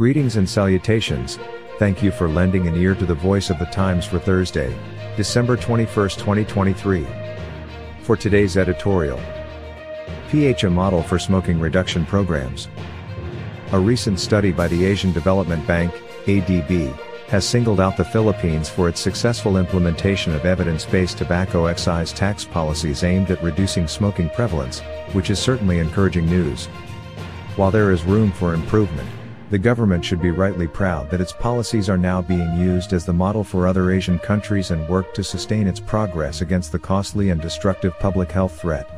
Greetings and salutations. Thank you for lending an ear to the voice of the Times for Thursday, December 21, 2023. For today's editorial, PH a model for smoking reduction programs. A recent study by the Asian Development Bank, ADB, has singled out the Philippines for its successful implementation of evidence-based tobacco excise tax policies aimed at reducing smoking prevalence, which is certainly encouraging news. While there is room for improvement, the government should be rightly proud that its policies are now being used as the model for other Asian countries and work to sustain its progress against the costly and destructive public health threat.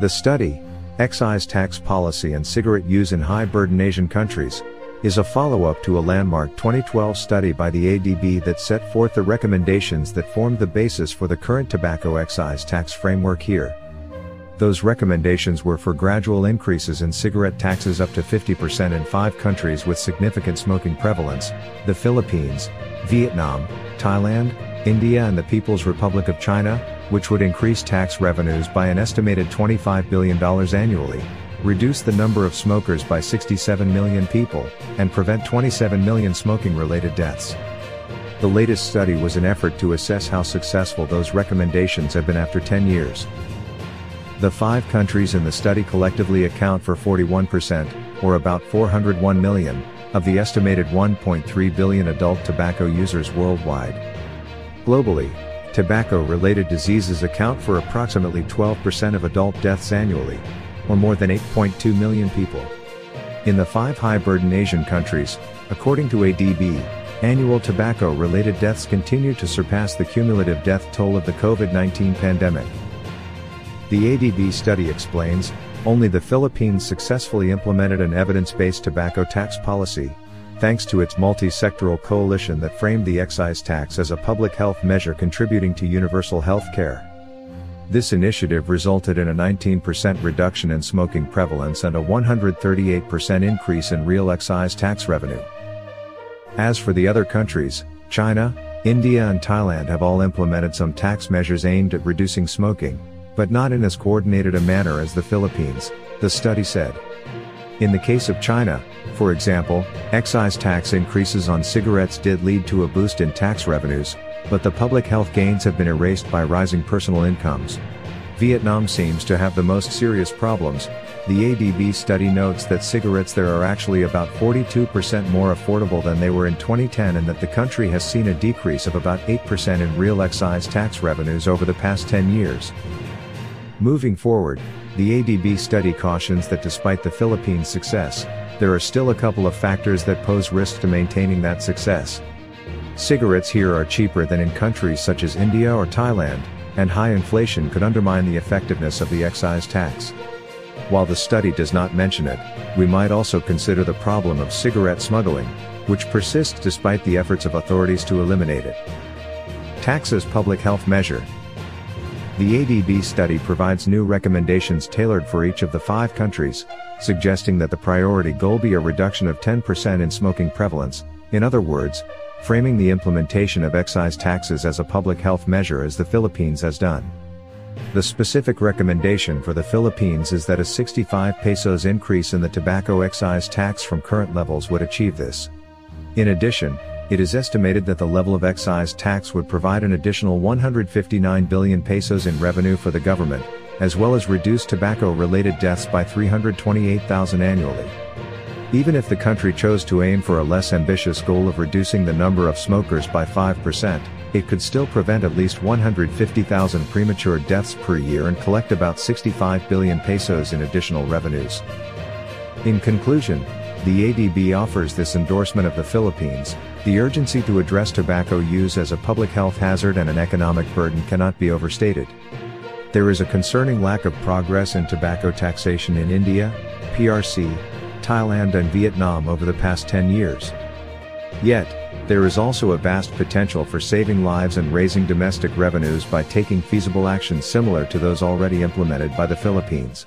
The study, Excise Tax Policy and Cigarette Use in High Burden Asian Countries, is a follow-up to a landmark 2012 study by the ADB that set forth the recommendations that formed the basis for the current tobacco excise tax framework here. Those recommendations were for gradual increases in cigarette taxes up to 50% in five countries with significant smoking prevalence the Philippines, Vietnam, Thailand, India, and the People's Republic of China, which would increase tax revenues by an estimated $25 billion annually, reduce the number of smokers by 67 million people, and prevent 27 million smoking related deaths. The latest study was an effort to assess how successful those recommendations have been after 10 years. The five countries in the study collectively account for 41%, or about 401 million, of the estimated 1.3 billion adult tobacco users worldwide. Globally, tobacco related diseases account for approximately 12% of adult deaths annually, or more than 8.2 million people. In the five high burden Asian countries, according to ADB, annual tobacco related deaths continue to surpass the cumulative death toll of the COVID 19 pandemic. The ADB study explains, only the Philippines successfully implemented an evidence-based tobacco tax policy, thanks to its multi-sectoral coalition that framed the excise tax as a public health measure contributing to universal health care. This initiative resulted in a 19% reduction in smoking prevalence and a 138% increase in real excise tax revenue. As for the other countries, China, India and Thailand have all implemented some tax measures aimed at reducing smoking, but not in as coordinated a manner as the Philippines, the study said. In the case of China, for example, excise tax increases on cigarettes did lead to a boost in tax revenues, but the public health gains have been erased by rising personal incomes. Vietnam seems to have the most serious problems. The ADB study notes that cigarettes there are actually about 42% more affordable than they were in 2010 and that the country has seen a decrease of about 8% in real excise tax revenues over the past 10 years. Moving forward, the ADB study cautions that despite the Philippines' success, there are still a couple of factors that pose risks to maintaining that success. Cigarettes here are cheaper than in countries such as India or Thailand, and high inflation could undermine the effectiveness of the excise tax. While the study does not mention it, we might also consider the problem of cigarette smuggling, which persists despite the efforts of authorities to eliminate it. Taxes public health measure. The ADB study provides new recommendations tailored for each of the five countries, suggesting that the priority goal be a reduction of 10% in smoking prevalence, in other words, framing the implementation of excise taxes as a public health measure as the Philippines has done. The specific recommendation for the Philippines is that a 65 pesos increase in the tobacco excise tax from current levels would achieve this. In addition, it is estimated that the level of excise tax would provide an additional 159 billion pesos in revenue for the government, as well as reduce tobacco-related deaths by 328,000 annually. Even if the country chose to aim for a less ambitious goal of reducing the number of smokers by 5%, it could still prevent at least 150,000 premature deaths per year and collect about 65 billion pesos in additional revenues. In conclusion, the ADB offers this endorsement of the Philippines, the urgency to address tobacco use as a public health hazard and an economic burden cannot be overstated. There is a concerning lack of progress in tobacco taxation in India, PRC, Thailand, and Vietnam over the past 10 years. Yet, there is also a vast potential for saving lives and raising domestic revenues by taking feasible actions similar to those already implemented by the Philippines.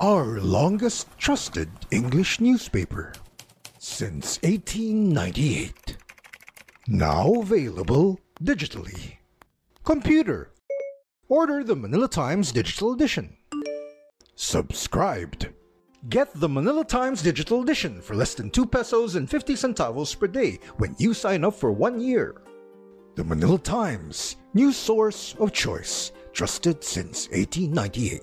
Our longest trusted English newspaper since 1898. Now available digitally. Computer. Order the Manila Times Digital Edition. Subscribed. Get the Manila Times Digital Edition for less than 2 pesos and 50 centavos per day when you sign up for one year. The Manila Times, news source of choice, trusted since 1898.